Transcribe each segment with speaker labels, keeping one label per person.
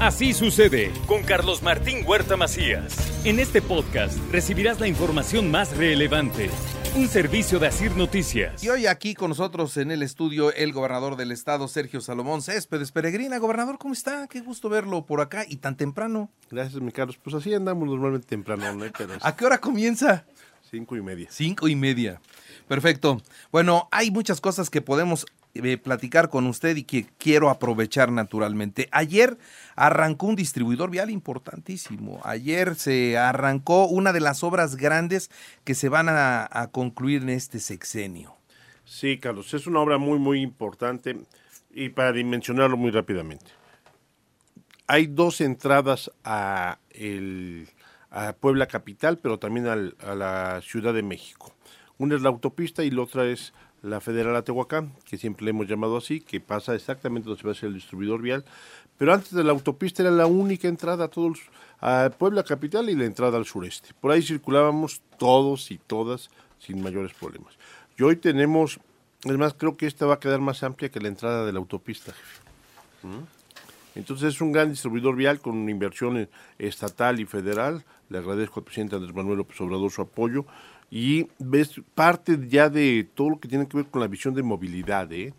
Speaker 1: Así sucede con Carlos Martín Huerta Macías. En este podcast recibirás la información más relevante. Un servicio de Asir Noticias.
Speaker 2: Y hoy aquí con nosotros en el estudio el gobernador del estado, Sergio Salomón Céspedes Peregrina. Gobernador, ¿cómo está? Qué gusto verlo por acá y tan temprano.
Speaker 3: Gracias, mi Carlos. Pues así andamos normalmente temprano, ¿no? Pero
Speaker 2: ¿A qué hora comienza?
Speaker 3: cinco y media.
Speaker 2: Cinco y media. Perfecto. Bueno, hay muchas cosas que podemos eh, platicar con usted y que quiero aprovechar naturalmente. Ayer arrancó un distribuidor vial importantísimo. Ayer se arrancó una de las obras grandes que se van a, concluir en este sexenio.
Speaker 3: Sí, Carlos, es una obra muy, muy importante y para dimensionarlo muy rápidamente. Hay dos entradas a, el, a Puebla Capital, pero también al- a la Ciudad de México. Una es la autopista y la otra es la Federal a Tehuacán, que siempre le hemos llamado así, que pasa exactamente donde se va a hacer el distribuidor vial. Pero antes de la autopista era la única entrada a, todos, a Puebla Capital y la entrada al sureste. Por ahí circulábamos todos y todas sin mayores problemas. Y hoy tenemos, es más, creo que esta va a quedar más amplia que la entrada de la autopista, jefe. ¿Mm? Entonces es un gran distribuidor vial con una inversión estatal y federal. Le agradezco al presidente Andrés Manuel López Obrador su apoyo. Y ves parte ya de todo lo que tiene que ver con la visión de movilidad. ¿eh?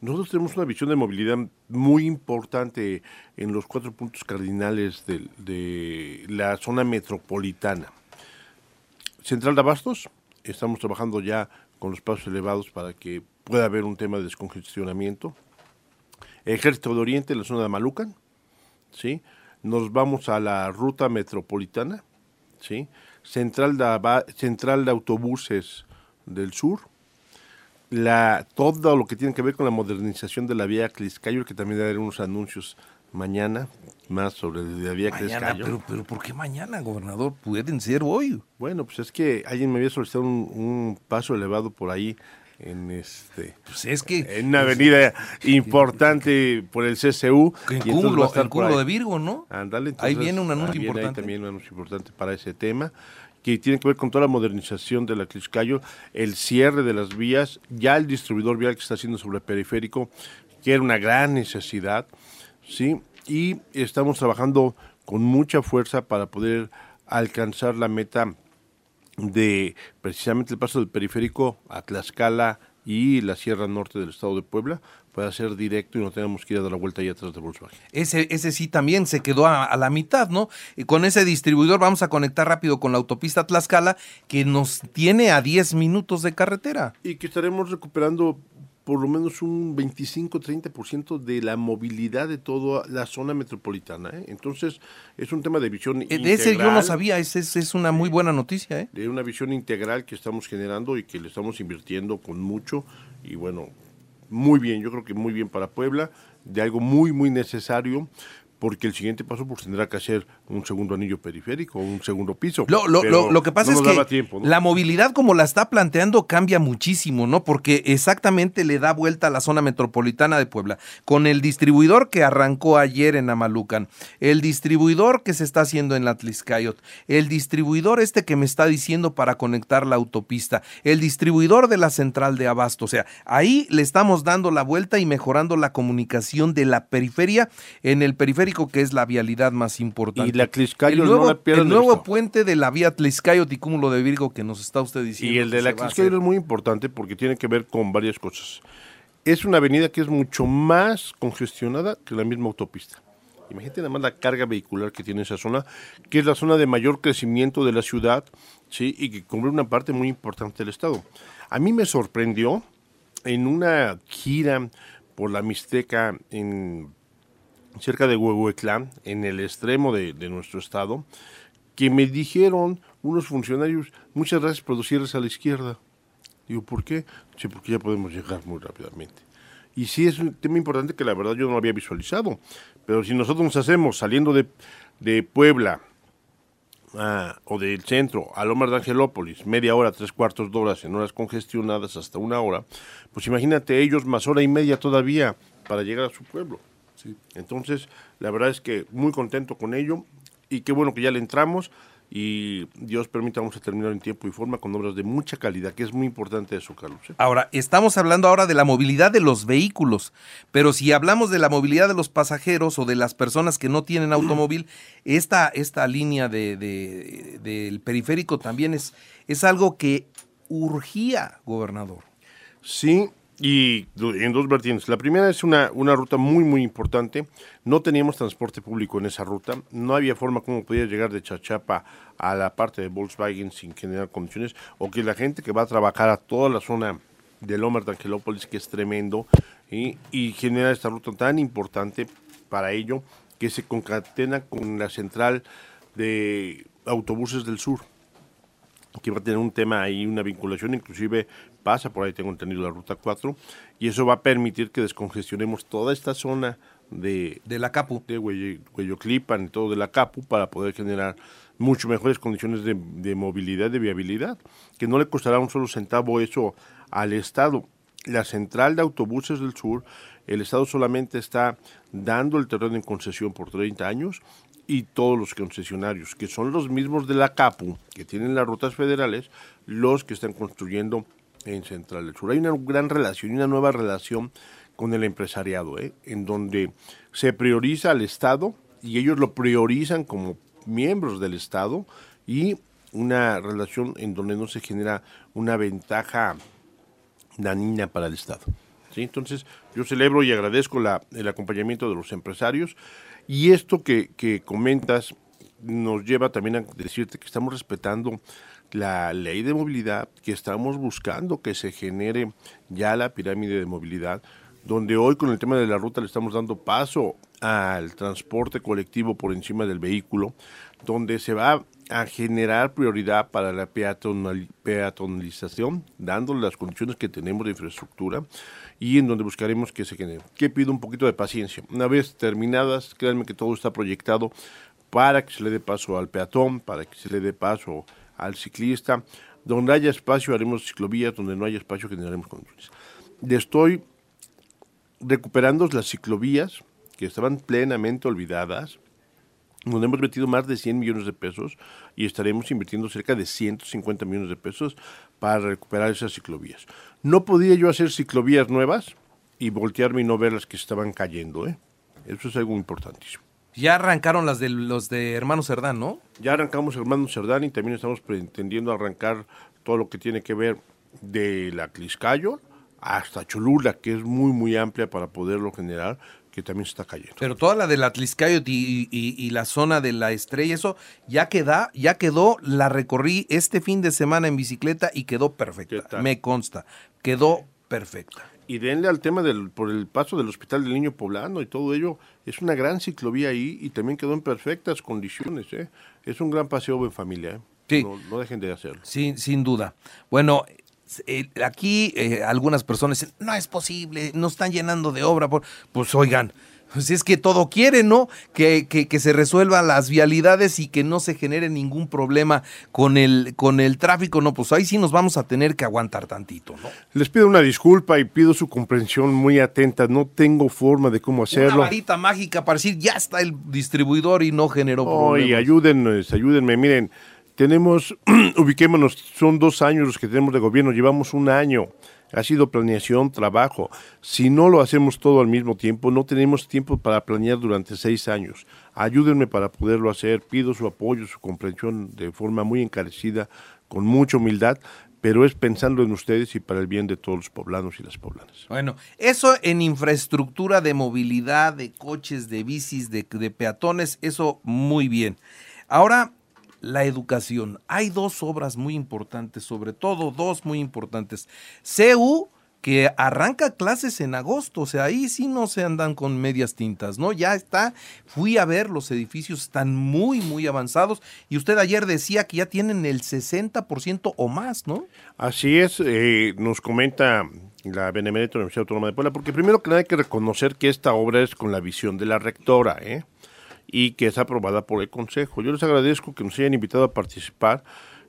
Speaker 3: Nosotros tenemos una visión de movilidad muy importante en los cuatro puntos cardinales de, la zona metropolitana. Central de Abastos, estamos trabajando ya con los pasos elevados para que pueda haber un tema de descongestionamiento. Ejército de Oriente, en la zona de Malucan, ¿sí? Nos vamos a la ruta metropolitana, ¿sí? Central de, Central de Autobuses del Sur, la, todo lo que tiene que ver con la modernización de la vía Cliscayo, que también daré unos anuncios mañana, más sobre la vía
Speaker 2: Mañana, pero, pero ¿por qué mañana, gobernador? Pueden ser hoy.
Speaker 3: Bueno, pues es que alguien me había solicitado un, un paso elevado por ahí en este
Speaker 2: Pues es que
Speaker 3: en una avenida importante por el CCU.
Speaker 2: en cúmulo, en cúmulo de Virgo, ¿no? Ahí viene un anuncio importante.
Speaker 3: también un anuncio importante para ese tema, que tiene que ver con toda la modernización de la Cliscayo, el cierre de las vías, ya el distribuidor vial que está haciendo sobre el periférico, que era una gran necesidad, ¿sí? Y estamos trabajando con mucha fuerza para poder alcanzar la meta de precisamente el paso del periférico a Tlaxcala y la Sierra Norte del estado de Puebla pueda ser directo y no tengamos que ir a dar la vuelta ahí atrás de Volkswagen.
Speaker 2: Ese, ese sí también se quedó a, a la mitad, ¿no? Y con ese distribuidor vamos a conectar rápido con la autopista Tlaxcala, que nos tiene a 10 minutos de carretera.
Speaker 3: Y que estaremos recuperando por lo menos un 25-30% de la movilidad de toda la zona metropolitana. ¿eh? Entonces, es un tema de visión
Speaker 2: Eh, De ese yo no sabía, ese es, es una muy buena noticia, ¿eh?
Speaker 3: De una visión integral que estamos generando y que le estamos invirtiendo con mucho. Y bueno, muy bien, yo creo que muy bien para Puebla, de algo muy, muy necesario. Porque el siguiente paso pues tendrá que hacer un segundo anillo periférico, un segundo piso.
Speaker 2: Lo, lo- lo- lo que pasa
Speaker 3: no
Speaker 2: es que
Speaker 3: daba tiempo, ¿no?
Speaker 2: la movilidad como la está planteando cambia muchísimo, ¿no? Porque exactamente le da vuelta a la zona metropolitana de Puebla. Con el distribuidor que arrancó ayer en Amalucan, el distribuidor que se está haciendo en la Tliscayot, el distribuidor este que me está diciendo para conectar la autopista, el distribuidor de la central de Abasto. O sea, ahí le estamos dando la vuelta y mejorando la comunicación de la periferia en el periférico que es la vialidad más importante.
Speaker 3: Y la Tliscayo
Speaker 2: el
Speaker 3: no
Speaker 2: nuevo,
Speaker 3: la
Speaker 2: el puente de la vía Tliscayot y Cúmulo de Virgo que nos está usted diciendo.
Speaker 3: Y el de la
Speaker 2: hacer.
Speaker 3: es muy importante porque tiene que ver con varias cosas. Es una avenida que es mucho más congestionada que la misma autopista. Imagínate nada más la carga vehicular que tiene esa zona, que es la zona de mayor crecimiento de la ciudad, ¿sí? y que cubre una parte muy importante del estado. A mí me sorprendió en una gira por la Mixteca en cerca de Huehuetlán, en el extremo de, nuestro estado, que me dijeron unos funcionarios, muchas gracias por a la izquierda. Digo, ¿por qué? Sí, porque ya podemos llegar muy rápidamente. Y sí es un tema importante que la verdad yo no lo había visualizado. Pero si nosotros nos hacemos saliendo de, de Puebla ah, o del centro a Lomas de Angelópolis, media hora, tres cuartos de horas, en horas congestionadas hasta una hora, pues imagínate ellos más hora y media todavía para llegar a su pueblo. Entonces, la verdad es que muy contento con ello y qué bueno que ya le entramos y Dios permita vamos a terminar en tiempo y forma con obras de mucha calidad, que es muy importante eso, Carlos. ¿eh?
Speaker 2: Ahora, estamos hablando ahora de la movilidad de los vehículos, pero si hablamos de la movilidad de los pasajeros o de las personas que no tienen automóvil, esta, esta línea de, de- del periférico también es, es algo que urgía, gobernador.
Speaker 3: Sí, y en dos vertientes. La primera es una, una ruta muy, muy importante. No teníamos transporte público en esa ruta. No había forma como podía llegar de Chachapa a la parte de Volkswagen sin generar condiciones. O que la gente que va a trabajar a toda la zona de Lomas de Angelópolis, que es tremendo, y genera esta ruta tan importante para ello, que se concatena con la central de autobuses del sur que va a tener un tema ahí, una vinculación, inclusive pasa por ahí, tengo entendido, la ruta 4, y eso va a permitir que descongestionemos toda esta zona de,
Speaker 2: De la Capu.
Speaker 3: de Huelloclipan y todo de la Capu para poder generar mucho mejores condiciones de, de movilidad, de viabilidad, que no le costará un solo centavo eso al Estado. La central de autobuses del sur, el Estado solamente está dando el terreno en concesión por 30 años y todos los concesionarios, que son los mismos de la CAPU, que tienen las rutas federales, los que están construyendo en Central del Sur. Hay una gran relación y una nueva relación con el empresariado, ¿eh? en donde se prioriza al Estado y ellos lo priorizan como miembros del Estado y una relación en donde no se genera una ventaja dañina para el Estado. Entonces, yo celebro y agradezco el acompañamiento de los empresarios y esto que, que comentas nos lleva también a decirte que estamos respetando la ley de movilidad, que estamos buscando que se genere ya la pirámide de movilidad, donde hoy con el tema de la ruta le estamos dando paso al transporte colectivo por encima del vehículo, donde se va a generar prioridad para la peatonal- peatonalización, dándole las condiciones que tenemos de infraestructura y en donde buscaremos que se genere. Que pido un poquito de paciencia. Una vez terminadas, créanme que todo está proyectado para que se le dé paso al peatón, para que se le dé paso al ciclista. Donde haya espacio haremos ciclovías, donde no haya espacio generaremos condiciones. Le estoy recuperando las ciclovías que estaban plenamente olvidadas, donde hemos metido más de 100 millones de pesos y estaremos invirtiendo cerca de 150 millones de pesos para recuperar esas ciclovías. No podía yo hacer ciclovías nuevas y voltearme y no ver las que estaban cayendo. ¿eh? Eso es algo importantísimo.
Speaker 2: Ya arrancaron las de los de Hermanos Cerdán, ¿no?
Speaker 3: Ya arrancamos Hermano Cerdán y también estamos pretendiendo arrancar todo lo que tiene que ver de la Cliscayo hasta Cholula, que es muy, muy amplia para poderlo generar, que también se está cayendo.
Speaker 2: Pero toda la del Atliscayo y, y- y la zona de la estrella, eso ya queda, ya quedó, la recorrí este fin de semana en bicicleta y quedó
Speaker 3: ¿Qué
Speaker 2: perfecta. Me consta. Quedó perfecta.
Speaker 3: Y denle al tema del por el paso del Hospital del Niño Poblano y todo ello. Es una gran ciclovía ahí y también quedó en perfectas condiciones. ¿eh? Es un gran paseo en familia. ¿eh?
Speaker 2: Sí.
Speaker 3: No, no dejen de hacerlo.
Speaker 2: Sin, sin duda. Bueno, eh, aquí eh, algunas personas dicen, no es posible, no están llenando de obra. por-". Pues oigan, pues es que todo quiere, ¿no? Que, que, que se resuelvan las vialidades y que no se genere ningún problema con el, con el tráfico. No, pues ahí sí nos vamos a tener que aguantar tantito, ¿no?
Speaker 3: Les pido una disculpa y pido su comprensión muy atenta. No tengo forma de cómo
Speaker 2: Una
Speaker 3: hacerlo.
Speaker 2: varita mágica para decir, ya está el distribuidor y no generó problemas.
Speaker 3: ayúdennos, ayúdenme. Miren, tenemos, ubiquémonos, son dos años los que tenemos de gobierno, llevamos un año. Ha sido planeación, trabajo. Si no lo hacemos todo al mismo tiempo, no tenemos tiempo para planear durante seis años. Ayúdenme para poderlo hacer. Pido su apoyo, su comprensión de forma muy encarecida, con mucha humildad, pero es pensando en ustedes y para el bien de todos los poblanos y las poblanas.
Speaker 2: Bueno, eso en infraestructura de movilidad, de coches, de bicis, de, de peatones, eso muy bien. Ahora, la educación. Hay dos obras muy importantes, sobre todo dos muy importantes. CEU, que arranca clases en agosto, o sea, ahí sí no se andan con medias tintas, ¿no? Ya está, fui a ver, los edificios están muy, muy avanzados y usted ayer decía que ya tienen el 60% o más, ¿no?
Speaker 3: Así es, eh, nos comenta la Benemérita Universidad Autónoma de Puebla, porque primero que nada hay que reconocer que esta obra es con la visión de la rectora, ¿eh? Y que es aprobada por el Consejo. Yo les agradezco que nos hayan invitado a participar.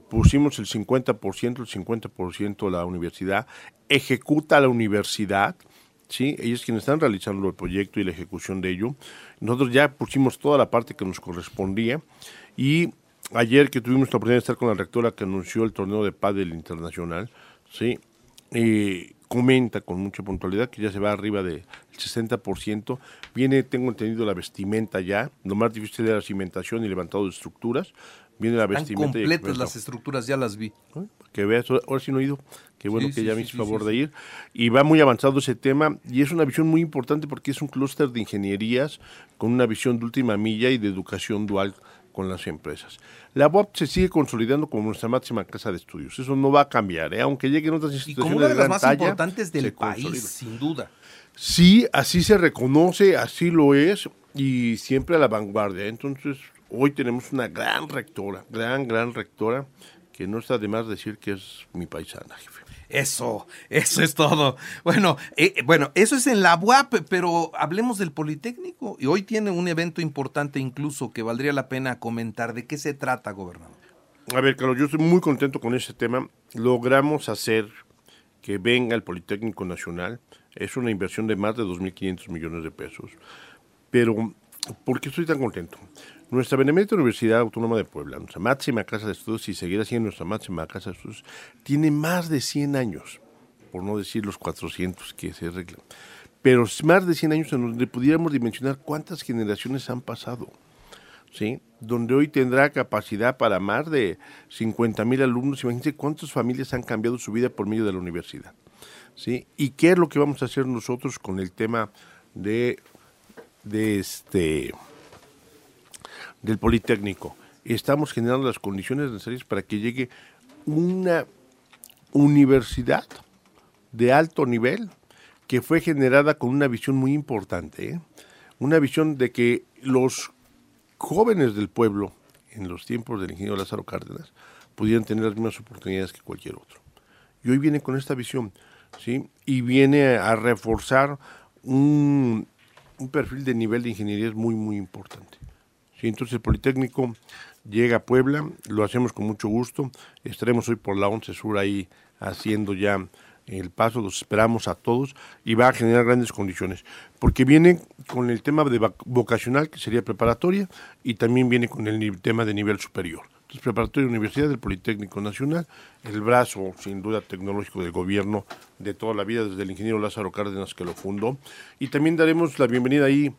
Speaker 3: Pusimos el 50%, el 50% la universidad, ejecuta la universidad, ¿sí? Ellos quienes están realizando el proyecto y la ejecución de ello. Nosotros ya pusimos toda la parte que nos correspondía y ayer que tuvimos la oportunidad de estar con la rectora que anunció el torneo de pádel internacional, ¿sí? Eh, comenta con mucha puntualidad que ya se va arriba del 60%. Viene, tengo entendido, la vestimenta ya. Lo más difícil es la cimentación y levantado de estructuras. Viene la
Speaker 2: Están
Speaker 3: vestimenta. y
Speaker 2: completas
Speaker 3: equipamiento.
Speaker 2: las estructuras, ya las vi.
Speaker 3: Que veas, ahora sí no he ido. Qué bueno
Speaker 2: Sí,
Speaker 3: que
Speaker 2: sí,
Speaker 3: ya me hizo
Speaker 2: sí,
Speaker 3: favor de ir. Y va muy avanzado ese tema y es una visión muy importante porque es un clúster de ingenierías con una visión de última milla y de educación dual con las empresas. La UAP se sigue consolidando como nuestra máxima casa de estudios. Eso no va a cambiar, ¿eh? aunque lleguen otras
Speaker 2: Y
Speaker 3: instituciones
Speaker 2: como una de las más
Speaker 3: talla,
Speaker 2: importantes del país,
Speaker 3: consolida.
Speaker 2: sin duda.
Speaker 3: Sí, así se reconoce, así lo es y siempre a la vanguardia. Entonces, hoy tenemos una gran rectora, gran, gran rectora, que no está de más decir que es mi paisana, jefe.
Speaker 2: Eso, eso es todo. Bueno, eh, bueno, eso es en la UAP, pero hablemos del Politécnico. Y hoy tiene un evento importante incluso que valdría la pena comentar. ¿De qué se trata, gobernador?
Speaker 3: A ver, Carlos, yo estoy muy contento con ese tema. Logramos hacer que venga el Politécnico Nacional. Es una inversión de más de 2.500 millones de pesos. Pero, ¿por qué estoy tan contento? Nuestra Benemérita Universidad Autónoma de Puebla, nuestra máxima casa de estudios y seguirá siendo nuestra máxima casa de estudios, tiene más de 100 años, por no decir los 400 que se arreglan. Pero más de 100 años en donde pudiéramos dimensionar cuántas generaciones han pasado. ¿sí? donde hoy tendrá capacidad para más de 50 mil alumnos. Imagínense cuántas familias han cambiado su vida por medio de la universidad. ¿sí? ¿Y qué es lo que vamos a hacer nosotros con el tema de, de este del Politécnico? Estamos generando las condiciones necesarias para que llegue una universidad de alto nivel que fue generada con una visión muy importante, ¿eh? una visión de que los jóvenes del pueblo en los tiempos del ingeniero Lázaro Cárdenas pudieran tener las mismas oportunidades que cualquier otro. Y hoy viene con esta visión, ¿sí? Y viene a reforzar un, un perfil de nivel de ingeniería muy, muy importante. ¿Sí? Entonces el Politécnico llega a Puebla, lo hacemos con mucho gusto, estaremos hoy por la 11 Sur ahí haciendo ya el paso, los esperamos a todos y va a generar grandes condiciones, porque viene con el tema de vocacional, que sería preparatoria, y también viene con el tema de nivel superior. Entonces, preparatoria Universidad del Politécnico Nacional, el brazo, sin duda, tecnológico del gobierno de toda la vida, desde el ingeniero Lázaro Cárdenas que lo fundó, y también daremos la bienvenida ahí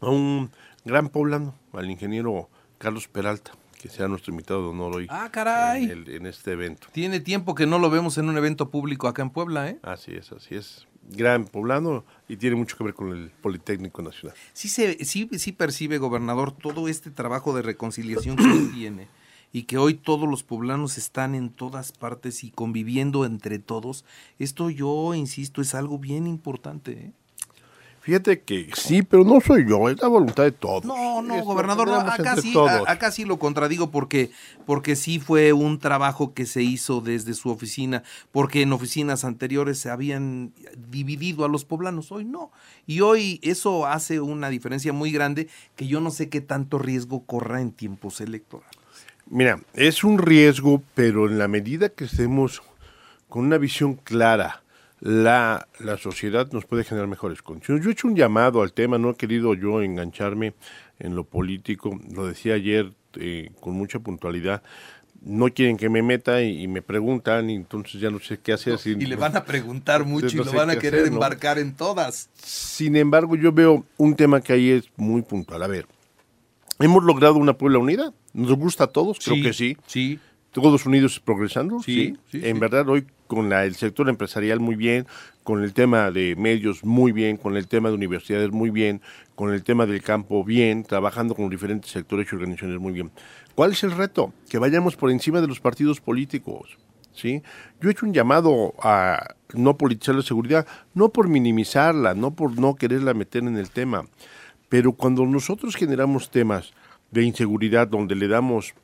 Speaker 3: a un gran poblano, al ingeniero Carlos Peralta, que sea nuestro invitado de honor hoy
Speaker 2: Ah, caray.
Speaker 3: en, el- en este evento.
Speaker 2: Tiene tiempo que no lo vemos en un evento público acá en Puebla, ¿eh?
Speaker 3: Así es, así es. Gran poblano y tiene mucho que ver con el Politécnico Nacional.
Speaker 2: Sí, se, sí, sí percibe, gobernador, todo este trabajo de reconciliación que tiene y que hoy todos los poblanos están en todas partes y conviviendo entre todos. Esto yo, insisto, es algo bien importante. ¿eh?
Speaker 3: Fíjate que sí, pero no soy yo, es la voluntad de todos.
Speaker 2: No, no,
Speaker 3: Esto
Speaker 2: gobernador, no, acá sí,
Speaker 3: todos.
Speaker 2: acá sí lo contradigo porque, porque sí fue un trabajo que se hizo desde su oficina, porque en oficinas anteriores se habían dividido a los poblanos, hoy no. Y hoy eso hace una diferencia muy grande que yo no sé qué tanto riesgo corra en tiempos electorales.
Speaker 3: Mira, es un riesgo, pero en la medida que estemos con una visión clara, la, la sociedad nos puede generar mejores condiciones. Yo he hecho un llamado al tema, no he querido yo engancharme en lo político, lo decía ayer eh, con mucha puntualidad. No quieren que me meta y, y me preguntan, y entonces ya no sé qué hacer.
Speaker 2: Y le van a preguntar mucho y lo van a querer
Speaker 3: hacer, ¿no?
Speaker 2: embarcar en todas.
Speaker 3: Sin embargo, yo veo un tema que ahí es muy puntual. A ver, hemos logrado una Puebla unida. ¿Nos gusta a todos? Creo que sí.
Speaker 2: Sí.
Speaker 3: Todos unidos progresando.
Speaker 2: Sí,
Speaker 3: Sí.
Speaker 2: sí,
Speaker 3: en verdad, hoy con la- el sector empresarial muy bien, con el tema de medios muy bien, con el tema de universidades muy bien, con el tema del campo bien, trabajando con diferentes sectores y organizaciones muy bien. ¿Cuál es el reto? Que vayamos por encima de los partidos políticos. ¿sí? Yo he hecho un llamado a no politizar la seguridad, no por minimizarla, no por no quererla meter en el tema, pero cuando nosotros generamos temas de inseguridad donde le damos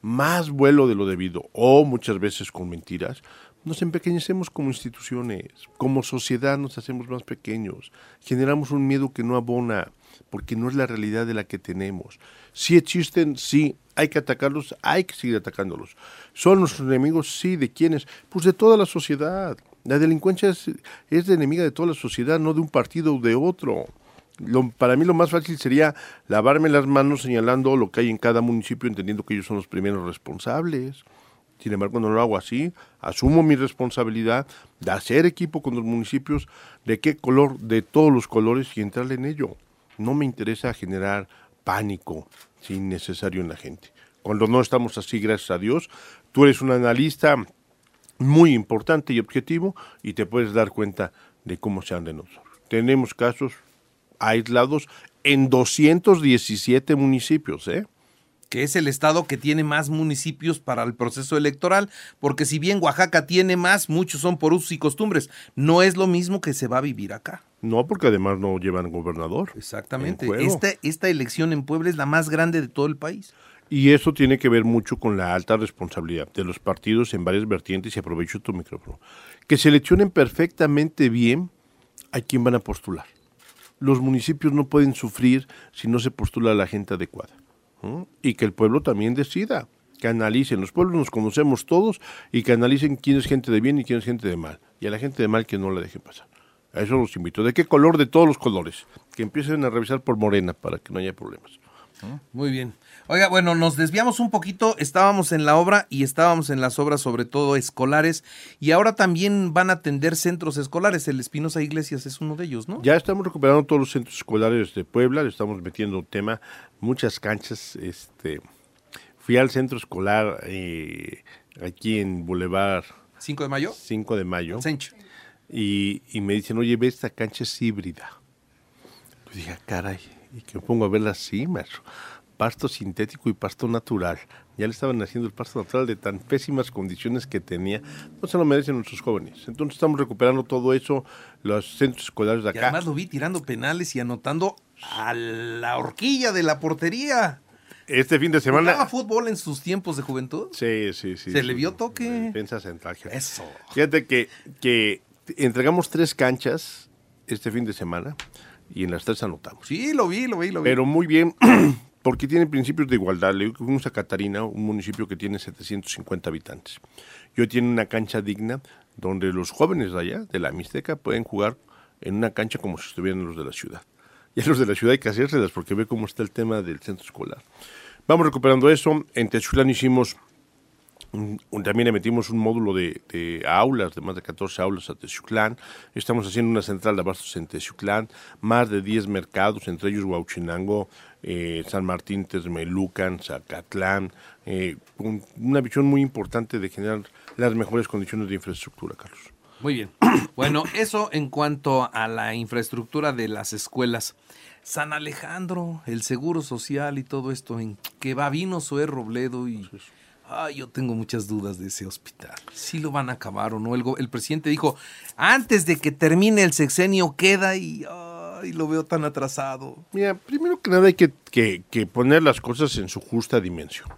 Speaker 3: más vuelo de lo debido o muchas veces con mentiras, nos empequeñecemos como instituciones, como sociedad nos hacemos más pequeños, generamos un miedo que no abona, porque no es la realidad de la que tenemos. Si existen, sí, hay que atacarlos, hay que seguir atacándolos. ¿Son nuestros enemigos? Sí, ¿de quiénes? Pues de toda la sociedad. La delincuencia es, es enemiga de toda la sociedad, no de un partido o de otro. Lo, para mí lo más fácil sería lavarme las manos señalando lo que hay en cada municipio, entendiendo que ellos son los primeros responsables. Sin embargo, no lo hago así. Asumo mi responsabilidad de hacer equipo con los municipios, de qué color, de todos los colores y entrar en ello. No me interesa generar pánico sin necesario en la gente. Cuando no estamos así, gracias a Dios, tú eres un analista muy importante y objetivo y te puedes dar cuenta de cómo se han nosotros. Tenemos casos aislados en 217 municipios, ¿eh?
Speaker 2: Que es el estado que tiene más municipios para el proceso electoral, porque si bien Oaxaca tiene más, muchos son por usos y costumbres, no es lo mismo que se va a vivir acá.
Speaker 3: No, porque además no llevan gobernador.
Speaker 2: Exactamente. Esta, esta elección en Puebla es la más grande de todo el país.
Speaker 3: Y eso tiene que ver mucho con la alta responsabilidad de los partidos en varias vertientes, y aprovecho tu micrófono, que seleccionen perfectamente bien a quién van a postular. Los municipios no pueden sufrir si no se postula a la gente adecuada y que el pueblo también decida, que analicen. Los pueblos nos conocemos todos y que analicen quién es gente de bien y quién es gente de mal. Y a la gente de mal que no la deje pasar. A eso los invito. ¿De qué color? De todos los colores. Que empiecen a revisar por morena para que no haya problemas.
Speaker 2: Muy bien. Oiga, bueno, nos desviamos un poquito, estábamos en la obra y estábamos en las obras sobre todo escolares y ahora también van a atender centros escolares, el Espinosa Iglesias es uno de ellos, ¿no?
Speaker 3: Ya estamos recuperando todos los centros escolares de Puebla, le estamos metiendo un tema, muchas canchas, este, fui al centro escolar eh, aquí en Boulevard.
Speaker 2: ¿5 de mayo?
Speaker 3: 5 de mayo. Y, y me dicen, oye, ve, esta cancha es híbrida. Yo dije, ah, caray, y que me pongo a verla así, maestro. Pasto sintético y pasto natural. Ya le estaban haciendo el pasto natural de tan pésimas condiciones que tenía. No se lo merecen nuestros jóvenes. Entonces estamos recuperando todo eso, los centros escolares de acá. Y
Speaker 2: además lo vi tirando penales y anotando a la horquilla de la portería.
Speaker 3: Este fin de semana.
Speaker 2: ¿Jugaba fútbol en sus tiempos de juventud?
Speaker 3: Sí, sí, sí.
Speaker 2: ¿Se le vio toque?
Speaker 3: Defensa central.
Speaker 2: Eso.
Speaker 3: Fíjate que, que entregamos tres canchas este fin de semana y en las tres anotamos.
Speaker 2: Sí, lo vi, lo vi, lo vi.
Speaker 3: Pero muy bien, porque tiene principios de igualdad. Le fuimos a Catarina, un municipio que tiene 750 habitantes. Yo tiene una cancha digna donde los jóvenes de allá, de la Mixteca, pueden jugar en una cancha como si estuvieran los de la ciudad. Y a los de la ciudad hay que hacérselas porque ve cómo está el tema del centro escolar. Vamos recuperando eso. En Techulán hicimos también le metimos un módulo de, aulas, de más de 14 aulas a Texuclán. Estamos haciendo una central de abastos en Texuclán, más de 10 mercados, entre ellos Huauchinango, eh, San Martín, Texmelucan, Zacatlán. Eh, una visión muy importante de generar las mejores condiciones de infraestructura, Carlos.
Speaker 2: Muy bien. Bueno, eso en cuanto a la infraestructura de las escuelas. San Alejandro, el Seguro Social y todo esto, en que va vino Zoé Robledo y... Ay, yo tengo muchas dudas de ese hospital. Si lo van a acabar o no. El, presidente dijo, antes de que termine el sexenio queda y lo veo tan atrasado.
Speaker 3: Mira, primero que nada hay que, poner las cosas en su justa dimensión.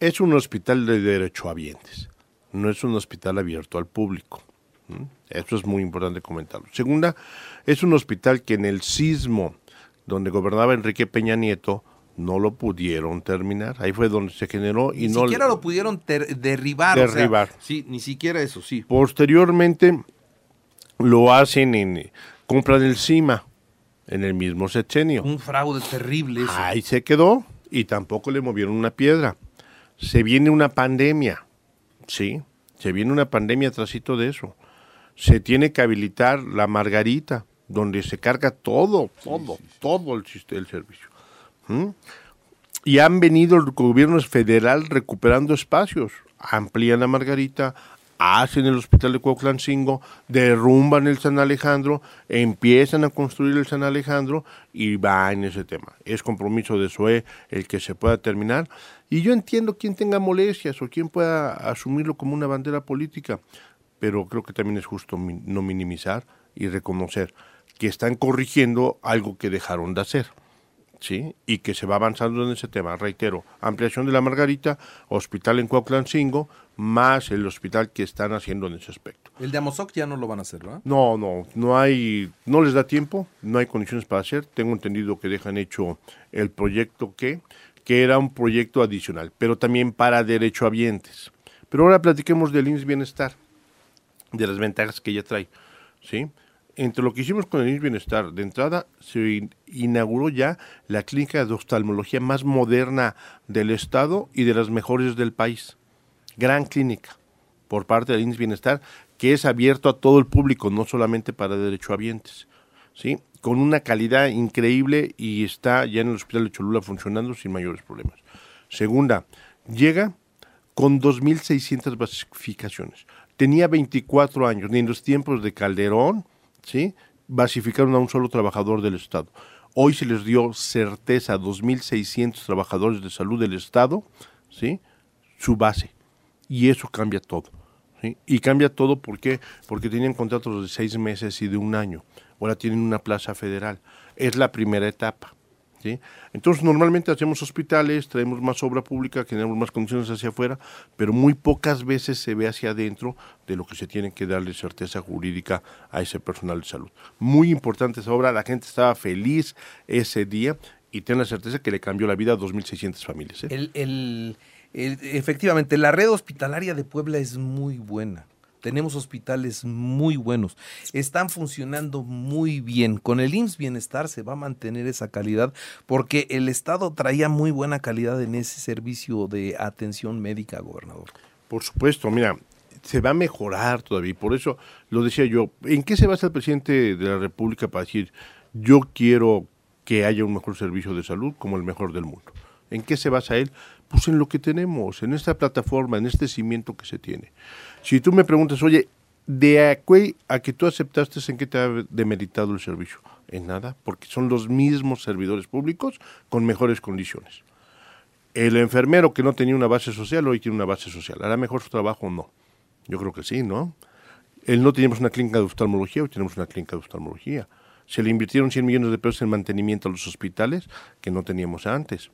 Speaker 3: Es un hospital de derechohabientes, no es un hospital abierto al público. Eso es muy importante comentarlo. Segunda, es un hospital que en el sismo donde gobernaba Enrique Peña Nieto, no lo pudieron terminar. Ahí fue donde se generó y
Speaker 2: ni
Speaker 3: no
Speaker 2: siquiera lo pudieron derribar.
Speaker 3: Derribar.
Speaker 2: sí, ni siquiera eso, sí.
Speaker 3: Posteriormente lo hacen en compra del CIMA en el mismo sexenio.
Speaker 2: Un fraude terrible.
Speaker 3: Ahí se quedó y tampoco le movieron una piedra. Se viene una pandemia, sí, se viene una pandemia trasito de eso. Se tiene que habilitar la Margarita, donde se carga todo, todo, todo el, el servicio. Y han venido el gobierno federal recuperando espacios. Amplían la Margarita, hacen el hospital de Cuauhtlancingo, derrumban el San Alejandro, empiezan a construir el San Alejandro y va en ese tema. Es compromiso de SOE el que se pueda terminar. Y yo entiendo quien tenga molestias o quien pueda asumirlo como una bandera política, pero creo que también es justo no minimizar y reconocer que están corrigiendo algo que dejaron de hacer. ¿Sí? y que se va avanzando en ese tema. Reitero, ampliación de la Margarita, hospital en Cuauhtlancingo, más el hospital que están haciendo en ese aspecto.
Speaker 2: El de Amozoc ya no lo van a hacer, ¿verdad?
Speaker 3: No, no, no hay, no les da tiempo, no hay condiciones para hacer. Tengo entendido que dejan hecho el proyecto que, que era un proyecto adicional, pero también para derechohabientes. Pero ahora platiquemos del INS Bienestar, de las ventajas que ya trae, ¿sí? Entre lo que hicimos con el INS Bienestar, de entrada se inauguró ya la clínica de oftalmología más moderna del Estado y de las mejores del país. Gran clínica por parte del INS Bienestar, que es abierto a todo el público, no solamente para derechohabientes. ¿sí? Con una calidad increíble y está ya en el Hospital de Cholula funcionando sin mayores problemas. Segunda, llega con 2.600 basificaciones. Tenía 24 años, ni en los tiempos de Calderón, ¿sí? basificaron a un solo trabajador del Estado. Hoy se les dio certeza a 2.600 trabajadores de salud del Estado, ¿sí? su base. Y eso cambia todo. ¿sí? Y cambia todo ¿por qué? porque tenían contratos de seis meses y de un año. Ahora tienen una plaza federal. Es la primera etapa. Entonces, normalmente hacemos hospitales, traemos más obra pública, tenemos más condiciones hacia afuera, pero muy pocas veces se ve hacia adentro de lo que se tiene que darle certeza jurídica a ese personal de salud. Muy importante esa obra, la gente estaba feliz ese día y ten la certeza que le cambió la vida a 2.600 familias.
Speaker 2: ¿eh? el, efectivamente, la red hospitalaria de Puebla es muy buena. Tenemos hospitales muy buenos. Están funcionando muy bien. Con el IMSS Bienestar se va a mantener esa calidad porque el Estado traía muy buena calidad en ese servicio de atención médica, gobernador.
Speaker 3: Por supuesto, mira, se va a mejorar todavía. Por eso lo decía yo. ¿En qué se basa el presidente de la República para decir yo quiero que haya un mejor servicio de salud como el mejor del mundo? ¿En qué se basa él? Pues en lo que tenemos, en esta plataforma, en este cimiento que se tiene. Si tú me preguntas, oye, de aquí a que tú aceptaste, ¿en qué te ha demeritado el servicio? En nada, porque son los mismos servidores públicos con mejores condiciones. El enfermero que no tenía una base social hoy tiene una base social. ¿Hará mejor su trabajo o no? Yo creo que sí, ¿no? Él no teníamos una clínica de oftalmología, hoy tenemos una clínica de oftalmología. Se le invirtieron 100 millones de pesos en mantenimiento a los hospitales que no teníamos antes.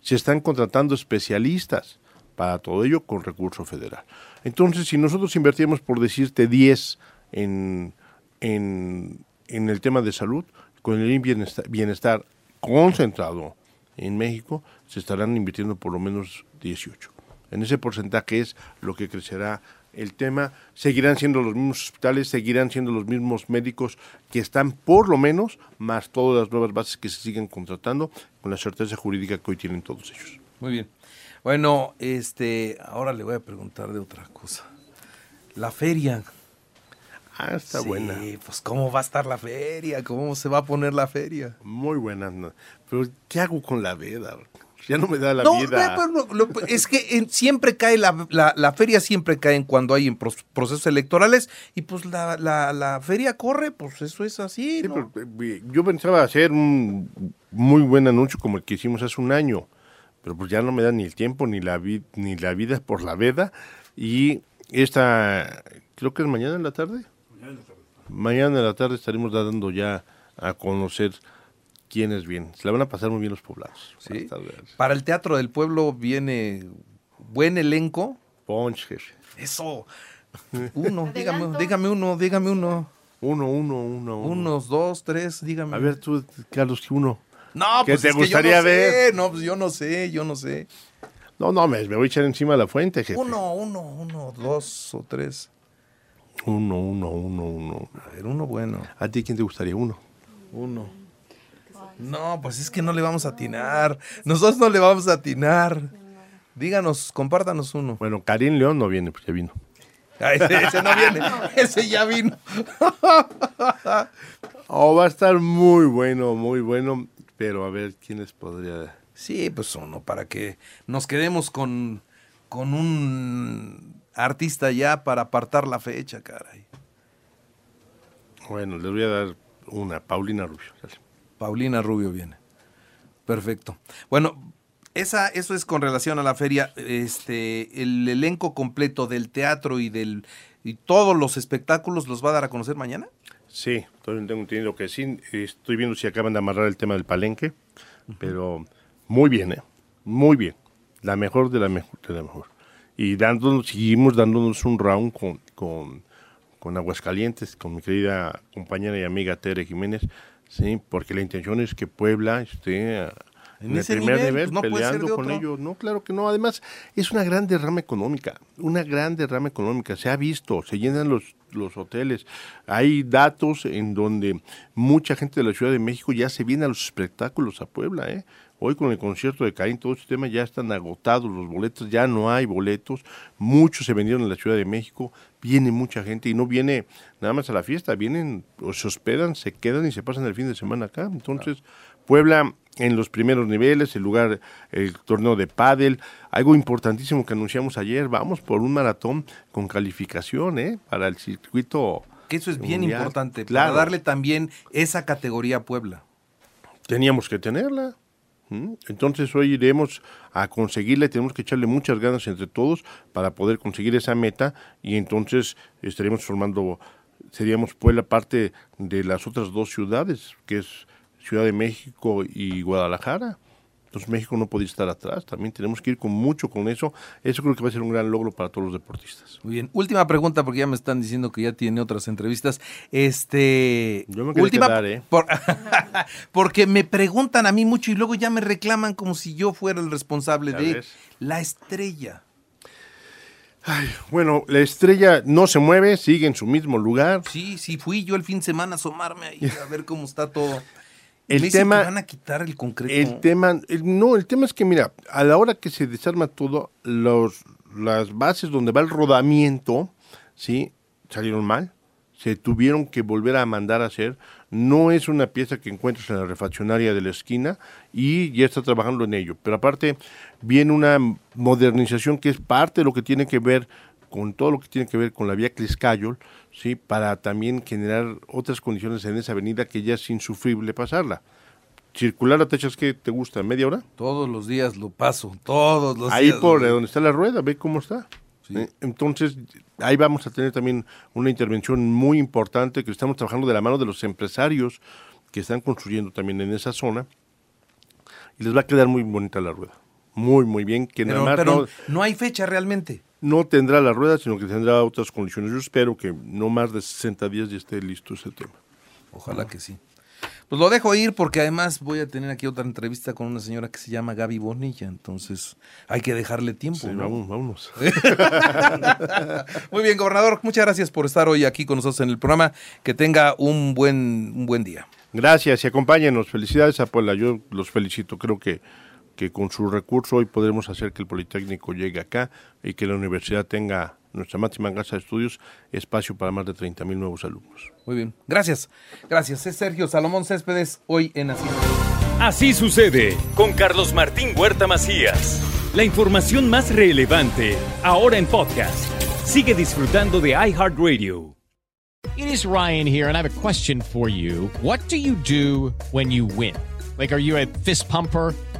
Speaker 3: Se están contratando especialistas para todo ello con recurso federal. Entonces, si nosotros invertimos, por decirte, 10 en, en, el tema de salud, con el bienestar, bienestar concentrado en México, se estarán invirtiendo por lo menos 18. En ese porcentaje es lo que crecerá el tema. Seguirán siendo los mismos hospitales, seguirán siendo los mismos médicos que están por lo menos, más todas las nuevas bases que se siguen contratando, con la certeza jurídica que hoy tienen todos ellos.
Speaker 2: Muy bien. Bueno, este, ahora le voy a preguntar de otra cosa. La feria.
Speaker 3: Ah, está buena.
Speaker 2: pues cómo va a estar la feria, cómo se va a poner la feria.
Speaker 3: Muy buena. Pero ¿qué hago con la veda? Ya no me da la vida.
Speaker 2: No, es que siempre cae, la, la, feria siempre cae en cuando hay en procesos electorales y pues la, la, feria corre, pues eso es así.
Speaker 3: Eh, yo pensaba hacer un muy buen anuncio como el que hicimos hace un año pero pues ya no me da ni el tiempo ni la, ni la vida por la veda. Y esta, creo que es mañana en la tarde. Mañana en la tarde. Mañana en la tarde estaremos dando ya a conocer quiénes vienen. Se la van a pasar muy bien los poblados.
Speaker 2: ¿Sí? Para el Teatro del Pueblo viene buen elenco.
Speaker 3: Ponch, jefe.
Speaker 2: Eso. Uno, dígame, dígame uno, dígame uno.
Speaker 3: Uno, uno, uno,
Speaker 2: uno. Unos, dos, tres, dígame.
Speaker 3: A ver tú, Carlos, uno.
Speaker 2: No,
Speaker 3: ¿Qué
Speaker 2: pues
Speaker 3: te gustaría ver?
Speaker 2: No, pues yo no sé, yo no sé.
Speaker 3: No, no, me, voy a echar encima de la fuente, jefe.
Speaker 2: Uno, uno, uno, dos o tres.
Speaker 3: Uno, uno, uno, uno.
Speaker 2: A ver, uno bueno.
Speaker 3: ¿A ti quién te gustaría? Uno.
Speaker 2: Uno. No, pues es que no le vamos a atinar. Nosotros no le vamos a atinar. Díganos, compártanos uno.
Speaker 3: Bueno, Karim León no viene, pues ya vino.
Speaker 2: Ah, ese, no viene, ese ya vino.
Speaker 3: oh, va a estar muy bueno, muy bueno. Pero a ver, ¿quién les podría...?
Speaker 2: Sí, pues uno, para que nos quedemos con, con un artista ya para apartar la fecha, caray.
Speaker 3: Bueno, les voy a dar una, Paulina Rubio. Dale.
Speaker 2: Paulina Rubio viene. Perfecto. Bueno, esa, eso es con relación a la feria. Este, el elenco completo del teatro y del y todos los espectáculos los va a dar a conocer mañana.
Speaker 3: Sí, todavía tengo entendido que sí. Estoy viendo si acaban de amarrar el tema del palenque, pero muy bien, ¿eh? Muy bien. La mejor de la mejor de la mejor. Y dándonos, seguimos dándonos un round con, con, con Aguascalientes, con mi querida compañera y amiga Tere Jiménez, sí, porque la intención es que Puebla esté
Speaker 2: En
Speaker 3: en, el
Speaker 2: ese
Speaker 3: primer
Speaker 2: nivel,
Speaker 3: nivel,
Speaker 2: pues, no puede ser
Speaker 3: peleando con ellos. No, claro que no. Además, es una gran derrama económica, una gran derrama económica. Se ha visto, se llenan los, los hoteles. Hay datos en donde mucha gente de la Ciudad de México ya se viene a los espectáculos a Puebla. ¿eh? Hoy con el concierto de Caín, todo este tema ya están agotados los boletos, ya no hay boletos. Muchos se vendieron en la Ciudad de México. Viene mucha gente y no viene nada más a la fiesta, vienen o se hospedan, se quedan y se pasan el fin de semana acá. Entonces, Puebla en los primeros niveles, el lugar, el torneo de pádel, algo importantísimo que anunciamos ayer, vamos por un maratón con calificación, ¿eh? Para el circuito.
Speaker 2: Que eso es bien importante,
Speaker 3: Claro.
Speaker 2: para darle también esa categoría a Puebla.
Speaker 3: Teníamos que tenerla. Entonces hoy iremos a conseguirla y tenemos que echarle muchas ganas entre todos para poder conseguir esa meta y entonces estaremos formando, seríamos Puebla parte de las otras dos ciudades, que es Ciudad de México y Guadalajara. Entonces México no podía estar atrás, también tenemos que ir con mucho con eso. Eso creo que va a ser un gran logro para todos los deportistas.
Speaker 2: Muy bien. Última pregunta, porque ya me están diciendo que ya tiene otras entrevistas. Este.
Speaker 3: Yo me
Speaker 2: última,
Speaker 3: quedar, ¿eh?
Speaker 2: por- porque me preguntan a mí mucho y luego ya me reclaman como si yo fuera el responsable de
Speaker 3: ves.
Speaker 2: la estrella.
Speaker 3: Bueno, la estrella no se mueve, sigue en su mismo lugar.
Speaker 2: Sí, sí, fui yo el fin de semana a asomarme ahí a ver cómo está todo.
Speaker 3: El
Speaker 2: me dicen
Speaker 3: tema-
Speaker 2: que van a quitar el concreto.
Speaker 3: El tema, el- no, el tema es que mira, a la hora que se desarma todo, los, las bases donde va el rodamiento, sí, salieron mal, se tuvieron que volver a mandar a hacer. No es una pieza que encuentres en la refaccionaria de la esquina y ya está trabajando en ello. Pero aparte viene una modernización que es parte de lo que tiene que ver con todo lo que tiene que ver con la vía Cliscayol, sí, para también generar otras condiciones en esa avenida que ya es insufrible pasarla. Circular a techas que te gusta, media hora.
Speaker 2: Todos los días lo paso, todos los
Speaker 3: Ahí
Speaker 2: días.
Speaker 3: por
Speaker 2: lo-
Speaker 3: donde está la rueda, ve cómo está. ¿Eh? Entonces, ahí vamos a tener también una intervención muy importante que estamos trabajando de la mano de los empresarios que están construyendo también en esa zona. Y les va a quedar muy bonita la rueda. Muy, muy bien. Que
Speaker 2: Pero,
Speaker 3: nada más
Speaker 2: pero
Speaker 3: no,
Speaker 2: no hay fecha realmente.
Speaker 3: No tendrá la rueda, sino que tendrá otras condiciones. Yo espero que no más de 60 días ya esté listo ese tema.
Speaker 2: Ojalá que sí. Pues lo dejo ir porque además voy a tener aquí otra entrevista con una señora que se llama Gaby Bonilla, entonces hay que dejarle tiempo.
Speaker 3: Sí,
Speaker 2: ¿no?
Speaker 3: vamos, vámonos.
Speaker 2: Muy bien, gobernador, muchas gracias por estar hoy aquí con nosotros en el programa. Que tenga un buen, un buen día.
Speaker 3: Gracias y acompáñenos. Felicidades a Puebla. Yo los felicito. Creo que, que con su recurso hoy podremos hacer que el Politécnico llegue acá y que la universidad tenga nuestra máxima casa de estudios espacio para más de 30 mil nuevos alumnos.
Speaker 2: Muy bien, gracias. Gracias. Es Sergio Salomón Céspedes, hoy en Así.
Speaker 1: Así sucede con Carlos Martín Huerta Macías. La información más relevante ahora en podcast. Sigue disfrutando de iHeartRadio.
Speaker 4: It is Ryan here, and I have a question for you. What do you do when you win? Like, are you a fist pumper?